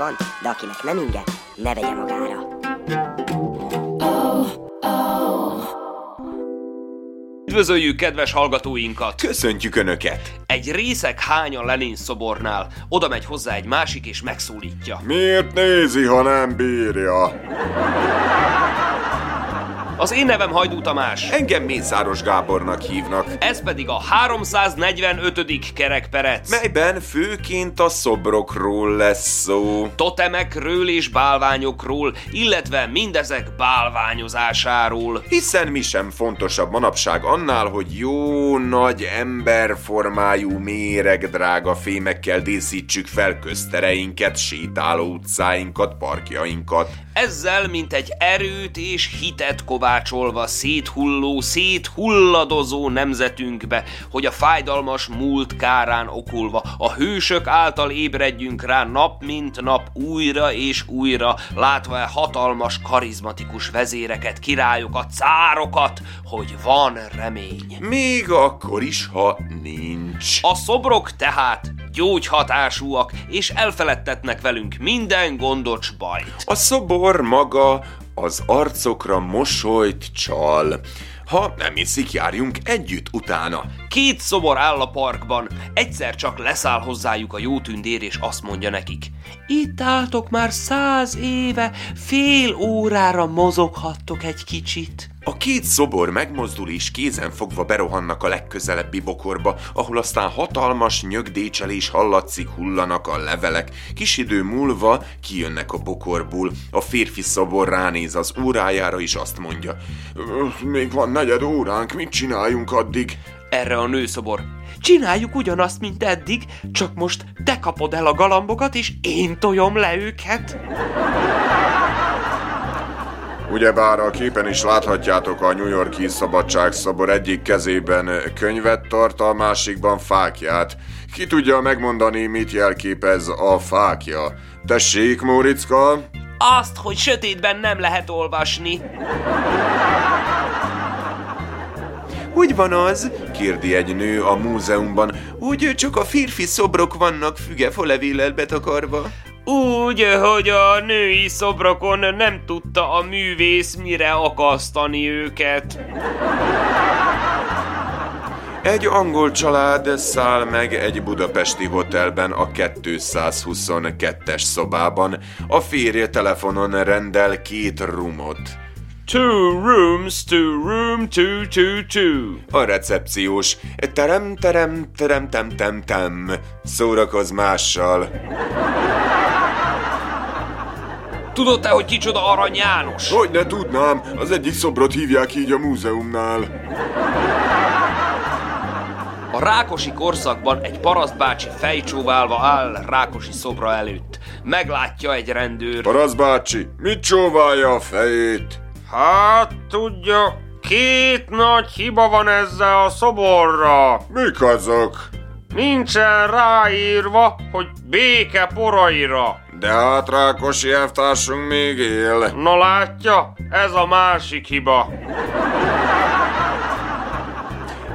van, de akinek nem inge, ne vegye magára. Üdvözöljük kedves hallgatóinkat! Köszöntjük Önöket! Egy részek hány a Lenin szobornál, oda megy hozzá egy másik és megszólítja. Miért nézi, ha nem bírja? Az én nevem Hajdú Tamás, Engem Mészáros Gábornak hívnak, ez pedig a 345. kerekperec. melyben főként a szobrokról lesz szó. Totemekről és bálványokról, illetve mindezek bálványozásáról. Hiszen mi sem fontosabb manapság annál, hogy jó nagy emberformájú méreg drága fémekkel díszítsük fel köztereinket, sétáló utcáinkat, parkjainkat. Ezzel, mint egy erőt és hitet kovácsolva széthulló, széthulladozó nemzetünkbe, hogy a fájdalmas múlt kárán okulva a hősök által ébredjünk rá nap mint nap újra és újra, látva e hatalmas, karizmatikus vezéreket, királyokat, cárokat, hogy van remény. Még akkor is, ha nincs. A szobrok tehát gyógyhatásúak, és elfeledtetnek velünk minden gondot s bajt. A szobor maga az arcokra mosolyt csal. Ha nem hiszik, járjunk együtt utána. Két szobor áll a parkban, egyszer csak leszáll hozzájuk a jó tündér, és azt mondja nekik. Itt álltok már száz éve, fél órára mozoghattok egy kicsit. A két szobor megmozdul és kézen fogva berohannak a legközelebbi bokorba, ahol aztán hatalmas nyögdécselés hallatszik, hullanak a levelek. Kis idő múlva kijönnek a bokorból. A férfi szobor ránéz az órájára és azt mondja. Öh, Még van negyed óránk, mit csináljunk addig? Erre a nőszobor. Csináljuk ugyanazt, mint eddig, csak most te kapod el a galambokat, és én tojom le őket. Ugyebár a képen is láthatjátok a New Yorki szabadságszobor egyik kezében könyvet tart, a másikban fákját. Ki tudja megmondani, mit jelképez a fákja? Tessék, Móriczka! Azt, hogy sötétben nem lehet olvasni. Hogy van az? kérdi egy nő a múzeumban. Úgy csak a férfi szobrok vannak füge folevéllel betakarva. Úgy, hogy a női szobrokon nem tudta a művész mire akasztani őket. Egy angol család száll meg egy budapesti hotelben a 222-es szobában. A férje telefonon rendel két rumot. Two rooms, two room, two, two, two. A recepciós terem, terem, terem, tem, tem, tem. Szórakoz mással. Tudod te, hogy kicsoda Arany János? Hogy ne tudnám, az egyik szobrot hívják így a múzeumnál. A Rákosi korszakban egy parasztbácsi fejcsóválva áll Rákosi szobra előtt. Meglátja egy rendőr. Parasz bácsi, mit csóválja a fejét? Hát tudja, két nagy hiba van ezzel a szoborra. Mik azok? Nincsen ráírva, hogy béke poraira. De hát Rákosi elvtársunk még él. Na látja, ez a másik hiba.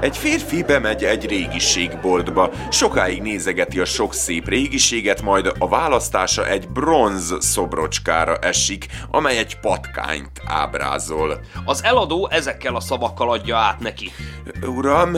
Egy férfi bemegy egy régiségboltba, sokáig nézegeti a sok szép régiséget, majd a választása egy bronz szobrocskára esik, amely egy patkányt ábrázol. Az eladó ezekkel a szavakkal adja át neki. Uram,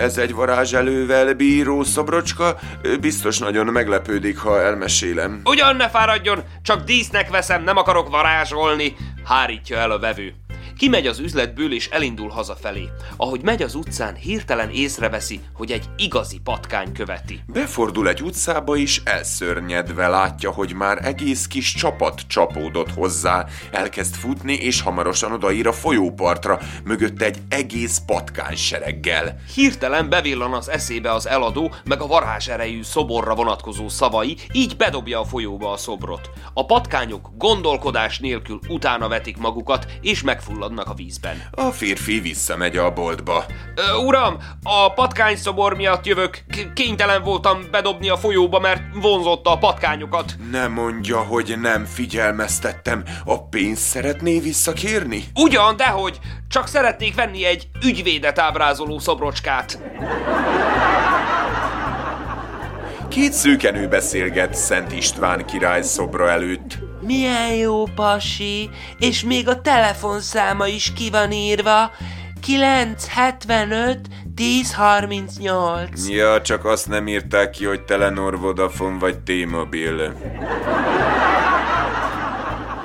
ez egy varázselővel bíró szobrocska, biztos nagyon meglepődik, ha elmesélem. Ugyan ne fáradjon, csak dísznek veszem, nem akarok varázsolni, hárítja el a vevő. Kimegy az üzletből és elindul hazafelé. Ahogy megy az utcán, hirtelen észreveszi, hogy egy igazi patkány követi. Befordul egy utcába és elszörnyedve látja, hogy már egész kis csapat csapódott hozzá. Elkezd futni és hamarosan odaír a folyópartra, mögött egy egész patkány sereggel. Hirtelen bevillan az eszébe az eladó, meg a varázserejű szoborra vonatkozó szavai, így bedobja a folyóba a szobrot. A patkányok gondolkodás nélkül utána vetik magukat, és megfulladnak a vízben. A férfi visszamegy a boltba. Ö, uram, a patkány szobor miatt jövök. K- kénytelen voltam bedobni a folyóba, mert vonzotta a patkányokat. Ne mondja, hogy nem figyelmeztettem. A pénzt szeretné visszakérni? Ugyan, dehogy, csak szeretnék venni egy ügyvédet ábrázoló szobrocskát. Két szőkenő beszélget Szent István király szobra előtt. Milyen jó pasi, és még a telefonszáma is ki van írva. 975 1038. Ja, csak azt nem írták ki, hogy Telenor Vodafone vagy T-Mobile.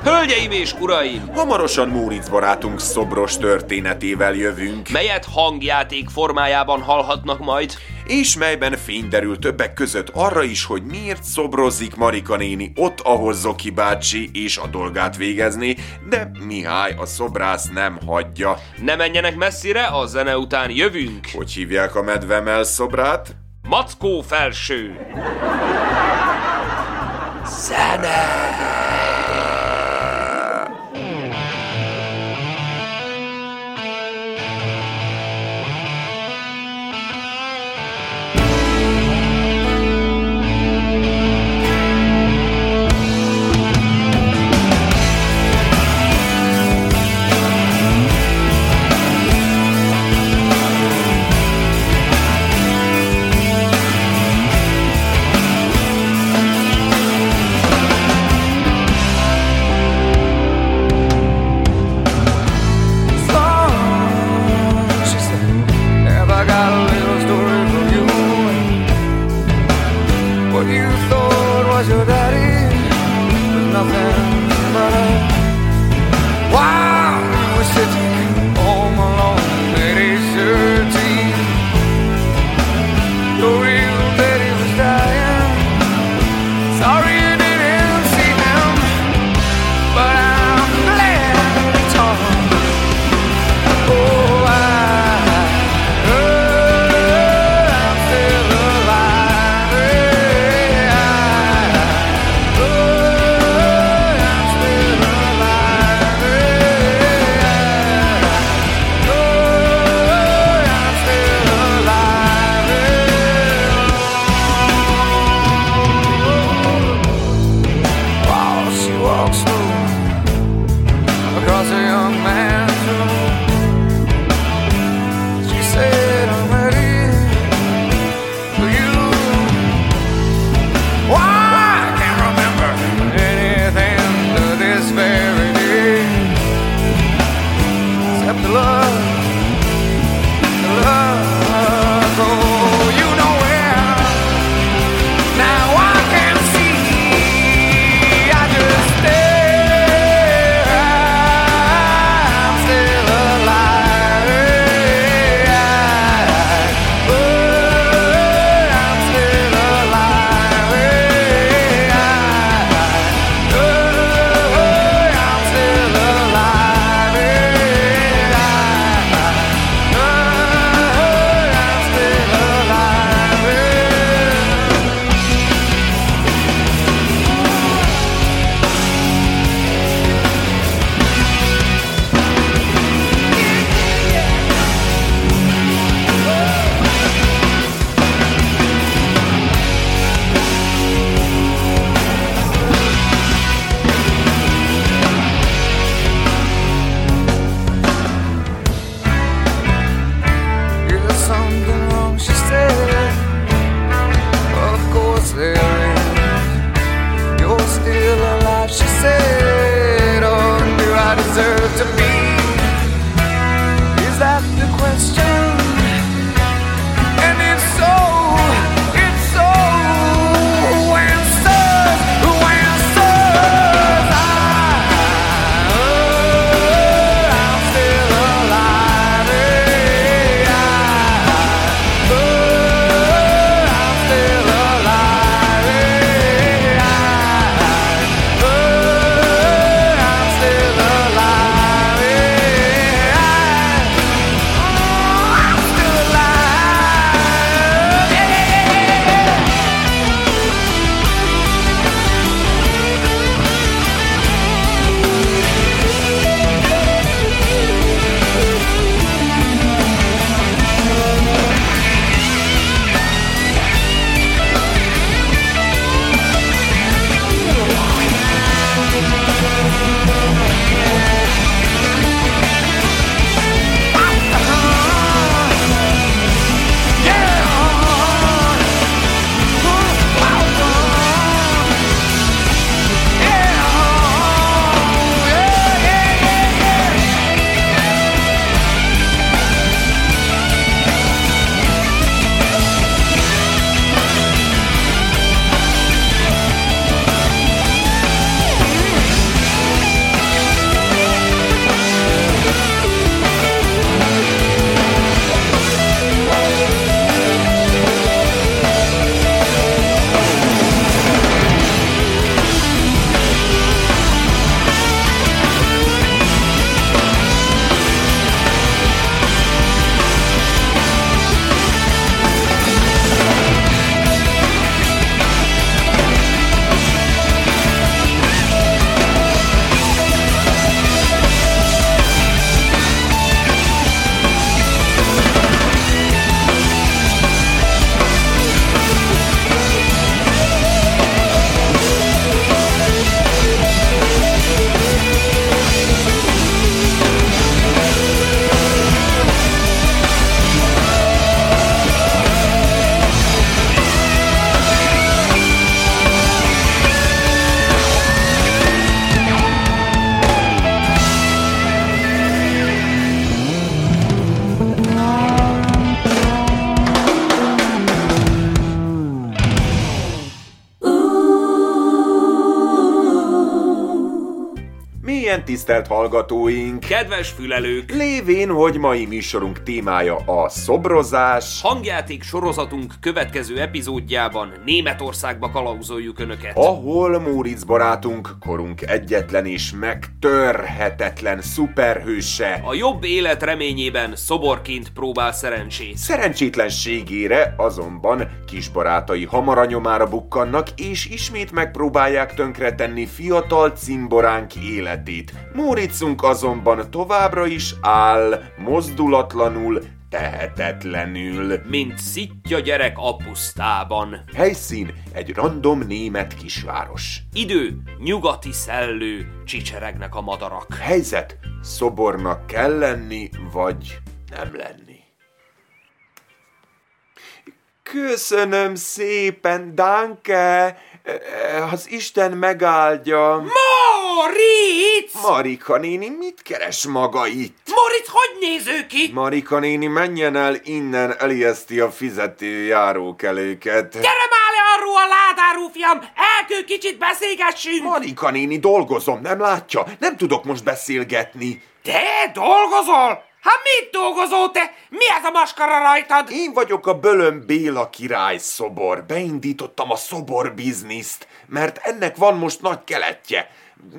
Hölgyeim és uraim, Hamarosan Móric barátunk szobros történetével jövünk, melyet hangjáték formájában hallhatnak majd? és melyben fény derül többek között arra is, hogy miért szobrozik Marika néni ott, ahol Zoki bácsi és a dolgát végezni, de Mihály a szobrász nem hagyja. Ne menjenek messzire, a zene után jövünk. Hogy hívják a medvemel szobrát? Mackó felső. She tisztelt hallgatóink! Kedves fülelők! Lévén, hogy mai műsorunk témája a szobrozás, Hangjáték sorozatunk következő epizódjában Németországba kalauzoljuk Önöket. ahol Móricz barátunk, korunk egyetlen és megtörhetetlen szuperhőse, A jobb élet reményében szoborként próbál szerencsét. Szerencsétlenségére azonban kisbarátai hamar a nyomára bukkannak, és ismét megpróbálják tönkretenni fiatal cimboránk életét. Móricunk azonban továbbra is áll, mozdulatlanul, tehetetlenül. Mint szitja gyerek a pusztában. Helyszín egy random német kisváros. Idő, nyugati szellő, csicseregnek a madarak. Helyzet, szobornak kell lenni, vagy nem lenni. Köszönöm szépen, Danke! Az Isten megáldja. Moritz! Marika néni, mit keres maga itt? Moritz, hogy néz ő ki? Marika néni, menjen el innen, elijeszti a fizető járókelőket. Gyere már le arról a ládáról, fiam! Elkő kicsit beszélgessünk! Marika néni, dolgozom, nem látja? Nem tudok most beszélgetni. Te dolgozol? Hát mit dolgozol te? Mi ez a maskara rajtad? Én vagyok a Bölön Béla király szobor. Beindítottam a szobor bizniszt, mert ennek van most nagy keletje.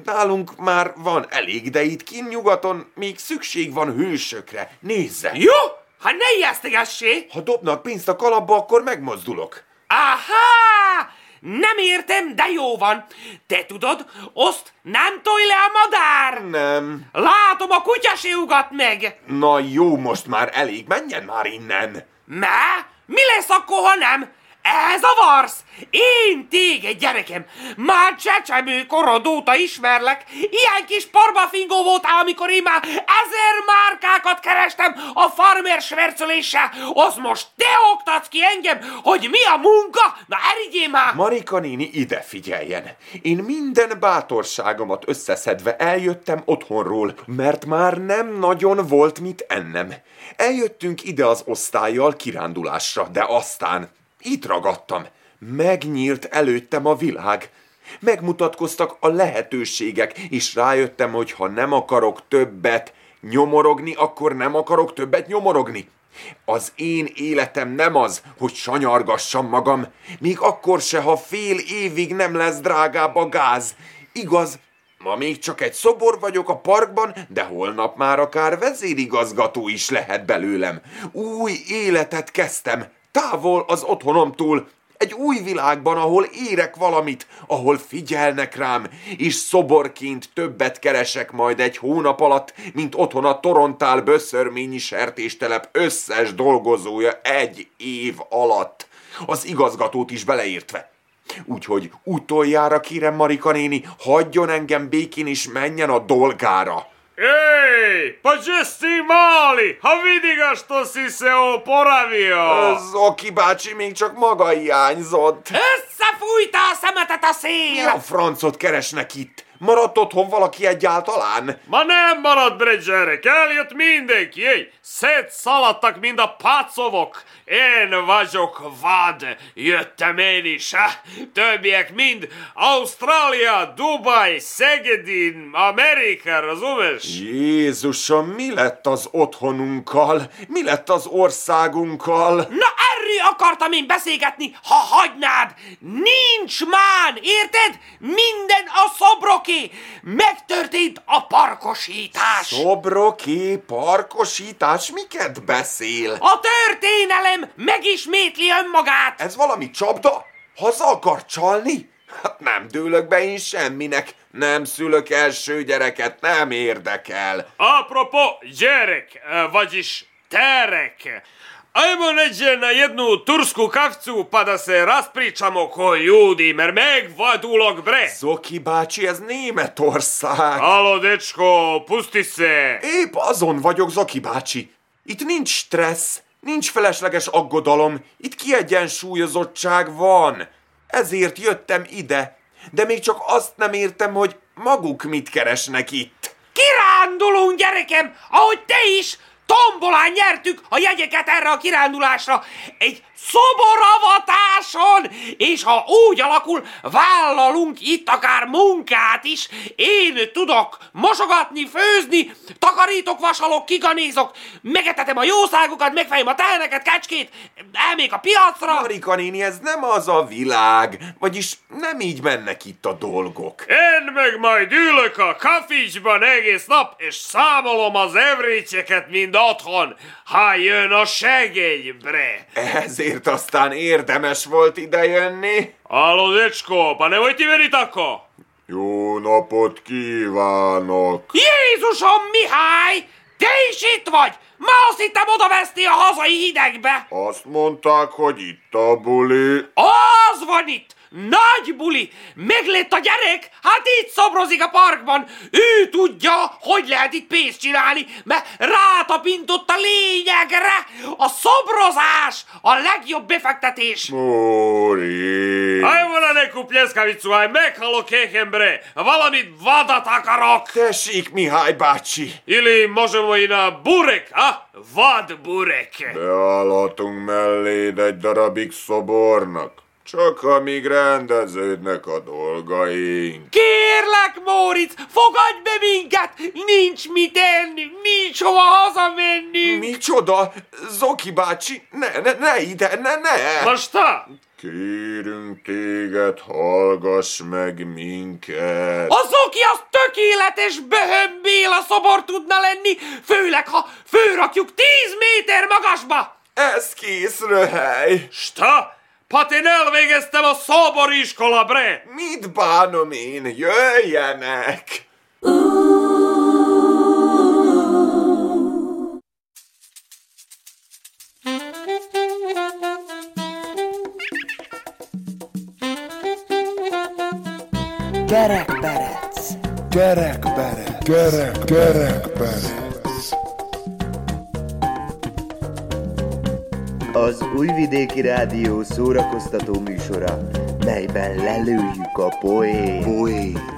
Nálunk már van elég, de itt kint nyugaton még szükség van hősökre. Nézze! Jó? Hát ne ijesztegessé! Ha dobnak pénzt a kalapba, akkor megmozdulok. Aha! Nem értem, de jó van. Te tudod, azt nem tolj le a madár! Nem. Látom, a kutya se ugat meg! Na jó, most már elég, menjen már innen. Má? Mi lesz akkor, ha nem? Elzavarsz? Én téged, gyerekem, már csecsemő korod óta ismerlek. Ilyen kis parbafingó voltál, amikor én már ezer márkákat kerestem a farmer svercoléssel. Az most te oktatsz ki engem, hogy mi a munka? Na erigyél már! Marika néni, ide figyeljen! Én minden bátorságomat összeszedve eljöttem otthonról, mert már nem nagyon volt mit ennem. Eljöttünk ide az osztályjal kirándulásra, de aztán itt ragadtam. Megnyílt előttem a világ. Megmutatkoztak a lehetőségek, és rájöttem, hogy ha nem akarok többet nyomorogni, akkor nem akarok többet nyomorogni. Az én életem nem az, hogy sanyargassam magam, még akkor se, ha fél évig nem lesz drágább a gáz. Igaz, ma még csak egy szobor vagyok a parkban, de holnap már akár vezérigazgató is lehet belőlem. Új életet kezdtem, távol az otthonomtól, egy új világban, ahol érek valamit, ahol figyelnek rám, és szoborként többet keresek majd egy hónap alatt, mint otthon a Torontál böszörményi sertéstelep összes dolgozója egy év alatt. Az igazgatót is beleértve. Úgyhogy utoljára kérem Marika néni, hagyjon engem békén és menjen a dolgára. Ej, pa gdje si mali? Ha vidi ga što si se oporavio. Zoki bácsi még csak maga hiányzott. Összefújta a szemetet a Mi szél! a francot keresnek itt? Maradt otthon valaki egyáltalán? Ma nem marad bre gyerek, eljött mindenki, ej, szétszaladtak mind a pacovok. Én vagyok vad, jöttem én is, ha? Többiek mind Ausztrália, Dubaj, Szegedin, Amerika, razumeš? Jézusom, mi lett az otthonunkkal? Mi lett az országunkkal? Na erről akartam én beszélgetni, ha hagynád! Nincs már, érted? Minden a szobroké! Megtörtént a parkosítás! Szobroké, parkosítás, miket beszél? A történelem megismétli önmagát! Ez valami csapda? Haza akar csalni? Hát nem dőlök be én semminek. Nem szülök első gyereket, nem érdekel. Apropo, Đerek, e, vagyis Terek, ajmo neđe na jednu tursku kavcu pa da se raspričamo ko ljudi, mer megvadulog bre. Zoki bácsi, ez Németország. Alo, dečko, pusti se. Épp azon vagyok, Zoki bácsi. Itt nincs stressz, nincs felesleges aggodalom, itt kiegyensúlyozottság van. Ezért jöttem ide. De még csak azt nem értem, hogy maguk mit keresnek itt. Kirándulunk, gyerekem, ahogy te is! Tombolán nyertük a jegyeket erre a kirándulásra. Egy szoboravatás lassan, és ha úgy alakul, vállalunk itt akár munkát is. Én tudok mosogatni, főzni, takarítok, vasalok, kiganézok, megetetem a jószágokat, megfejem a teheneket, kecskét, elmék a piacra. Marika néni, ez nem az a világ, vagyis nem így mennek itt a dolgok. Én meg majd ülök a kaficsban egész nap, és számolom az evrécseket, mind otthon, ha jön a segélybre. Ezért aztán érdemes volt idejönni. Halló, Zecskó, pa ne vagy ti verit akkor? Jó napot kívánok! Jézusom, Mihály! Te is itt vagy! Ma azt hittem odaveszti a hazai hidegbe! Azt mondták, hogy itt a buli. Az van itt! Nagy buli! Meglett a gyerek, hát itt szobrozik a parkban. Ő tudja, hogy lehet itt pénzt csinálni, mert rátapintott a lényegre. A szobrozás a legjobb befektetés. Móri. Aj, volna neku pljeskavicu, aj, meghalok kehembre, valamit vadat akarok. Tessék, Mihály bácsi. Ili možemo i na burek, a? Vad burek. Beállhatunk melléd egy darabig szobornak. Csak amíg rendeződnek a dolgaink. Kérlek, Móricz, fogadj be minket! Nincs mit ennünk, nincs hova hazamennünk! Micsoda? Zoki bácsi, ne, ne, ne ide, ne, ne! Ma šta? Kérünk téged, hallgass meg minket. Az oki az tökéletes böhömbél a szobor tudna lenni, főleg ha főrakjuk tíz méter magasba! Ez kész röhely. Šta? Pa én elvégeztem a szoboriskola, bre! Mit bánom én? Jöjjenek! Kerekperec. Kerekperec. Kerek, kerekperec. Az Újvidéki Rádió szórakoztató műsora, melyben lelőjük a poét. Poét.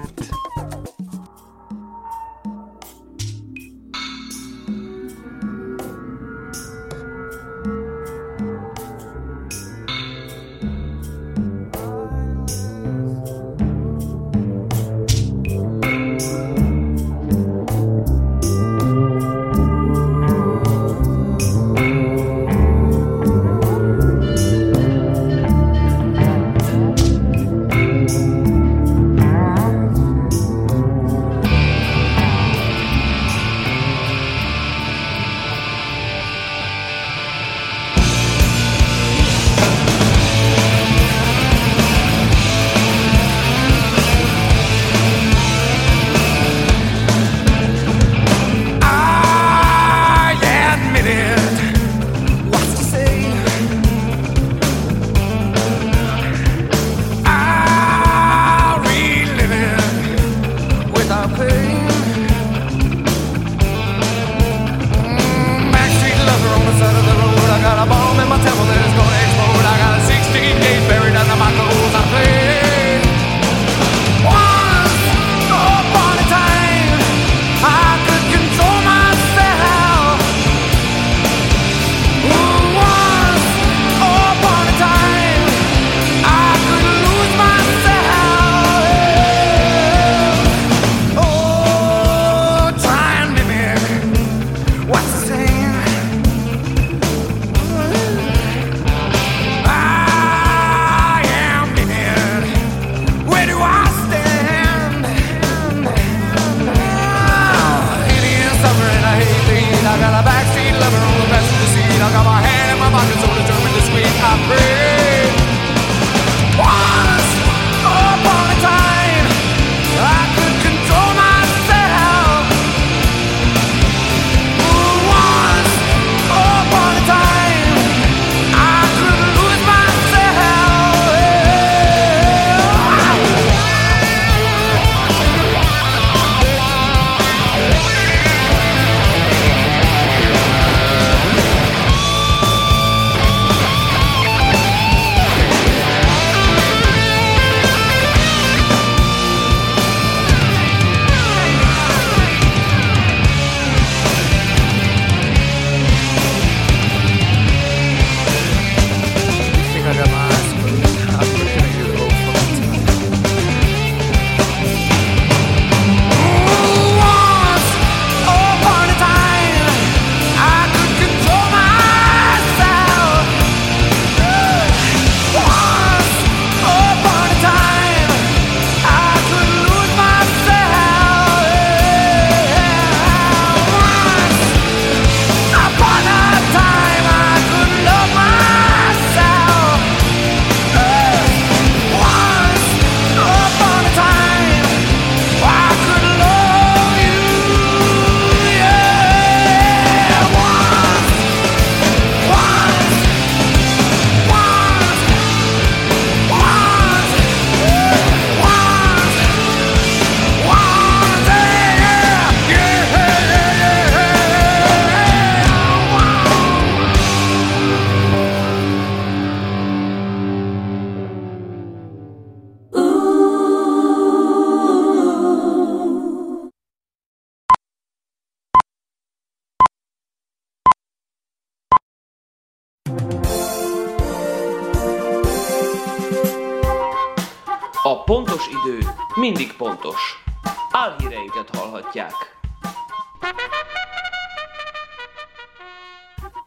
Mindig pontos. Álhíreinket hallhatják.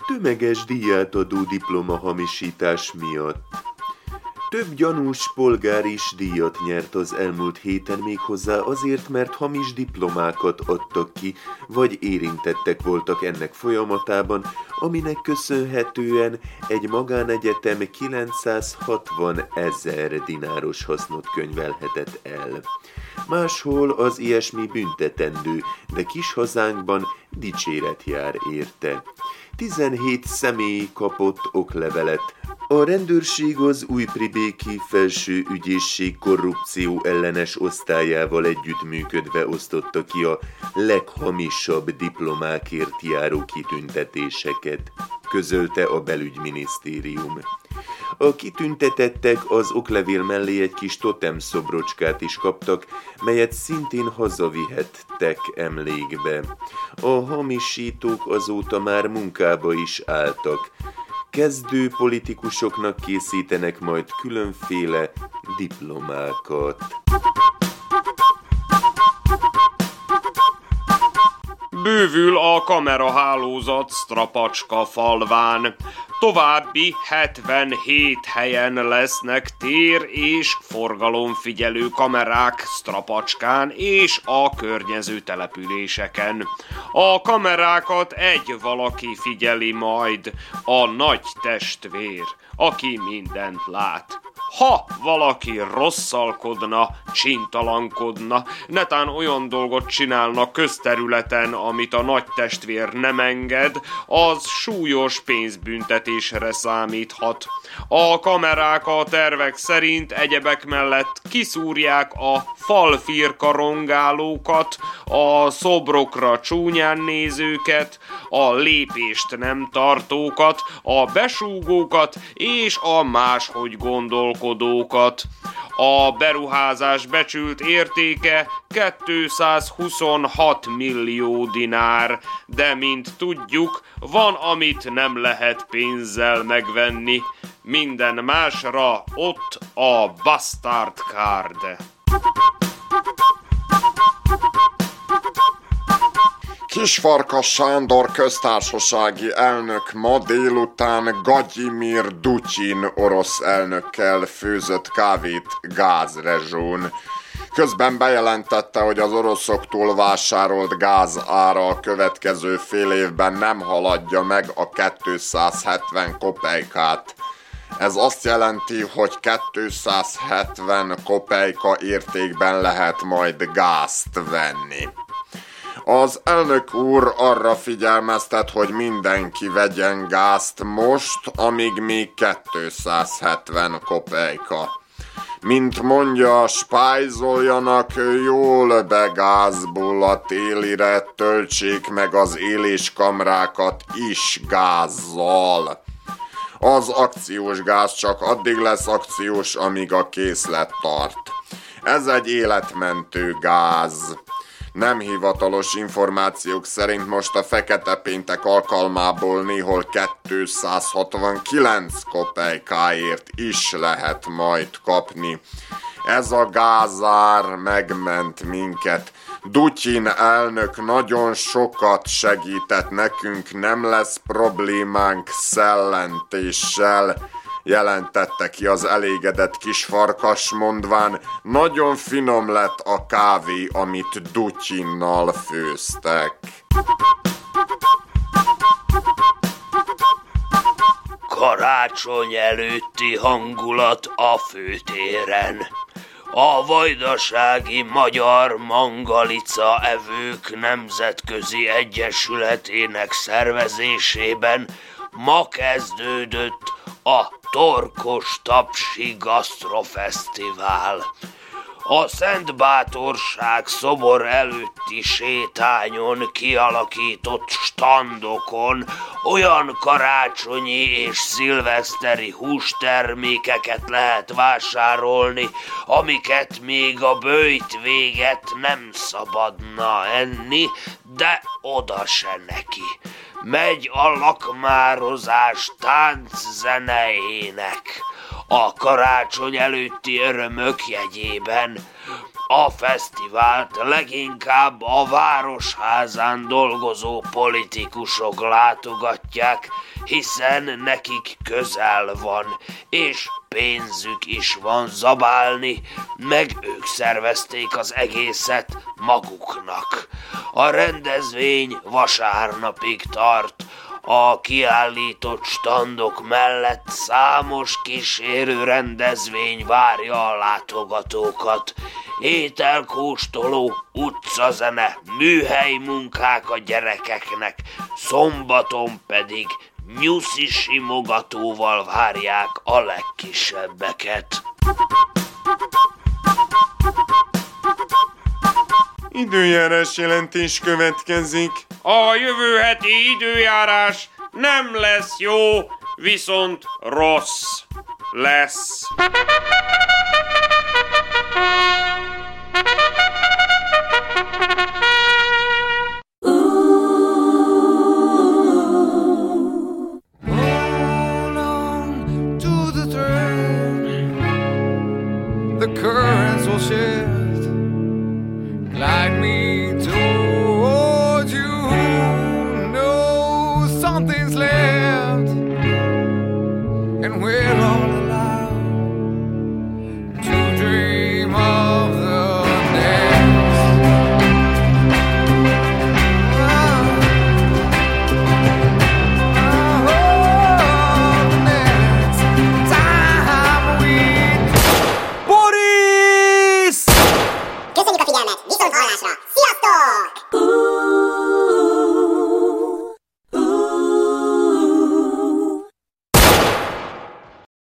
Tömeges díjátadó diplomahamisítás miatt. Több gyanús polgár is díjat nyert az elmúlt héten méghozzá azért, mert hamis diplomákat adtak ki, vagy érintettek voltak ennek folyamatában, aminek köszönhetően egy magánegyetem 960 ezer dináros hasznot könyvelhetett el. Máshol az ilyesmi büntetendő, de kis hazánkban dicséret jár érte. 17 személy kapott oklevelet. A rendőrség az Újpribéki Felső Ügyészség korrupció ellenes osztályával együttműködve osztotta ki a leghamisabb diplomákért járó kitüntetéseket, közölte a belügyminisztérium. A kitüntetettek az oklevél mellé egy kis totem szobrocskát is kaptak, melyet szintén hazavihettek emlékbe. A hamisítók azóta már munkába is álltak. Kezdő politikusoknak készítenek majd különféle diplomákat. Bővül a kamerahálózat Strapacska falván. További 77 helyen lesznek tér és forgalomfigyelő kamerák Strapacskán és a környező településeken. A kamerákat egy valaki figyeli majd, a nagy testvér, aki mindent lát. Ha valaki rosszalkodna, csintalankodna, netán olyan dolgot csinálna közterületen, amit a nagy testvér nem enged, az súlyos pénzbüntetésre számíthat. A kamerák a tervek szerint egyebek mellett kiszúrják a falfirka rongálókat, a szobrokra csúnyán nézőket, a lépést nem tartókat, a besúgókat és a máshogy gondolkodókat. A beruházás becsült értéke 226 millió dinár, de mint tudjuk, van, amit nem lehet pénzzel megvenni. Minden másra ott a Bastard Card. Kisfarkas Sándor köztársasági elnök ma délután Gagyimir Dutyin orosz elnökkel főzött kávét gázrezsón. Közben bejelentette, hogy az oroszoktól vásárolt gáz ára a következő fél évben nem haladja meg a 270 kopejkát. Ez azt jelenti, hogy 270 kopejka értékben lehet majd gázt venni. Az elnök úr arra figyelmeztet, hogy mindenki vegyen gázt most, amíg még 270 kopejka. Mint mondja, spájzoljanak jól be gázból a télire, töltsék meg az éléskamrákat is gázzal. Az akciós gáz csak addig lesz akciós, amíg a készlet tart. Ez egy életmentő gáz. Nem hivatalos információk szerint most a fekete péntek alkalmából néhol 269 kopejkáért is lehet majd kapni. Ez a gázár megment minket. Dutyin elnök nagyon sokat segített nekünk, nem lesz problémánk szellentéssel jelentette ki az elégedett kis farkas mondván, nagyon finom lett a kávé, amit Dutyinnal főztek. Karácsony előtti hangulat a főtéren. A Vajdasági Magyar Mangalica Evők Nemzetközi Egyesületének szervezésében ma kezdődött a Torkos Tapsi Gasztrofesztivál. A Szent Bátorság szobor előtti sétányon kialakított standokon olyan karácsonyi és szilveszteri hústermékeket lehet vásárolni, amiket még a bőjt véget nem szabadna enni, de oda se neki. Megy a lakmározás tánc zenéjének. A karácsony előtti örömök jegyében a fesztivált leginkább a városházán dolgozó politikusok látogatják, hiszen nekik közel van, és pénzük is van zabálni, meg ők szervezték az egészet maguknak. A rendezvény vasárnapig tart, a kiállított standok mellett számos kísérő rendezvény várja a látogatókat. Ételkóstoló, utcazene, műhely munkák a gyerekeknek, szombaton pedig nyuszi simogatóval várják a legkisebbeket. Időjárás jelentés következik. A jövő heti időjárás nem lesz jó, viszont rossz lesz.